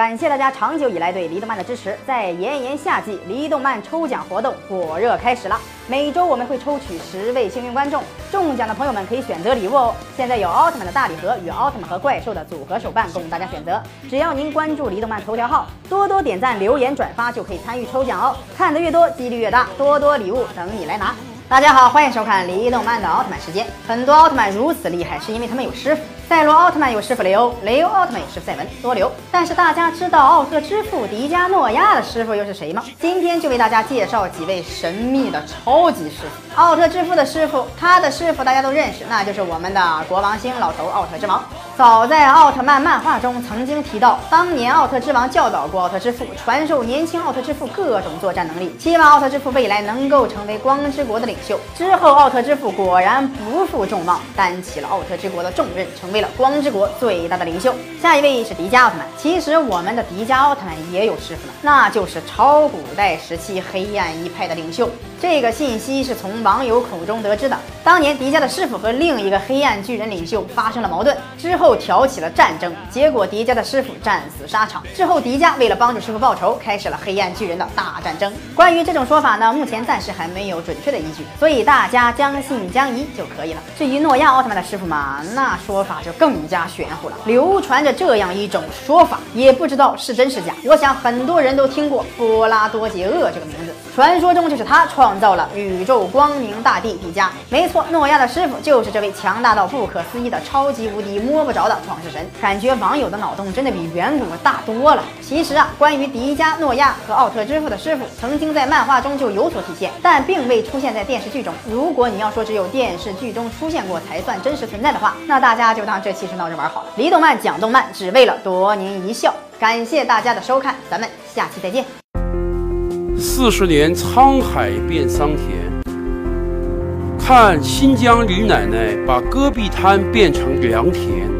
感谢大家长久以来对离动漫的支持。在炎炎夏季，离动漫抽奖活动火热开始了。每周我们会抽取十位幸运观众，中奖的朋友们可以选择礼物哦。现在有奥特曼的大礼盒与奥特曼和怪兽的组合手办供大家选择。只要您关注离动漫头条号，多多点赞、留言、转发，就可以参与抽奖哦。看得越多，几率越大，多多礼物等你来拿。大家好，欢迎收看离动漫的奥特曼时间。很多奥特曼如此厉害，是因为他们有师傅。赛罗奥特曼有师傅雷欧，雷欧奥特曼有师傅赛文多留。但是大家知道奥特之父迪迦诺亚的师傅又是谁吗？今天就为大家介绍几位神秘的超级师傅。奥特之父的师傅，他的师傅大家都认识，那就是我们的国王星老头奥特之王。早在奥特曼漫画中曾经提到，当年奥特之王教导过奥特之父，传授年轻奥特之父各种作战能力，希望奥特之父未来能够成为光之国的领袖。之后，奥特之父果然不负众望，担起了奥特之国的重任，成为。了光之国最大的领袖，下一位是迪迦奥特曼。其实我们的迪迦奥特曼也有师傅呢，那就是超古代时期黑暗一派的领袖。这个信息是从网友口中得知的。当年迪迦的师傅和另一个黑暗巨人领袖发生了矛盾，之后挑起了战争，结果迪迦的师傅战死沙场。之后迪迦为了帮助师傅报仇，开始了黑暗巨人的大战争。关于这种说法呢，目前暂时还没有准确的依据，所以大家将信将疑就可以了。至于诺亚奥特曼的师傅嘛，那说法就更加玄乎了。流传着这样一种说法，也不知道是真是假。我想很多人都听过波拉多杰厄这个名字，传说中就是他创。创造了宇宙光明大帝迪迦，没错，诺亚的师傅就是这位强大到不可思议的超级无敌摸不着的创世神。感觉网友的脑洞真的比远古大多了。其实啊，关于迪迦、诺亚和奥特之父的师傅，曾经在漫画中就有所体现，但并未出现在电视剧中。如果你要说只有电视剧中出现过才算真实存在的话，那大家就当这期是闹着玩好了。离动漫讲动漫，只为了夺您一笑。感谢大家的收看，咱们下期再见。四十年沧海变桑田，看新疆李奶奶把戈壁滩变成良田。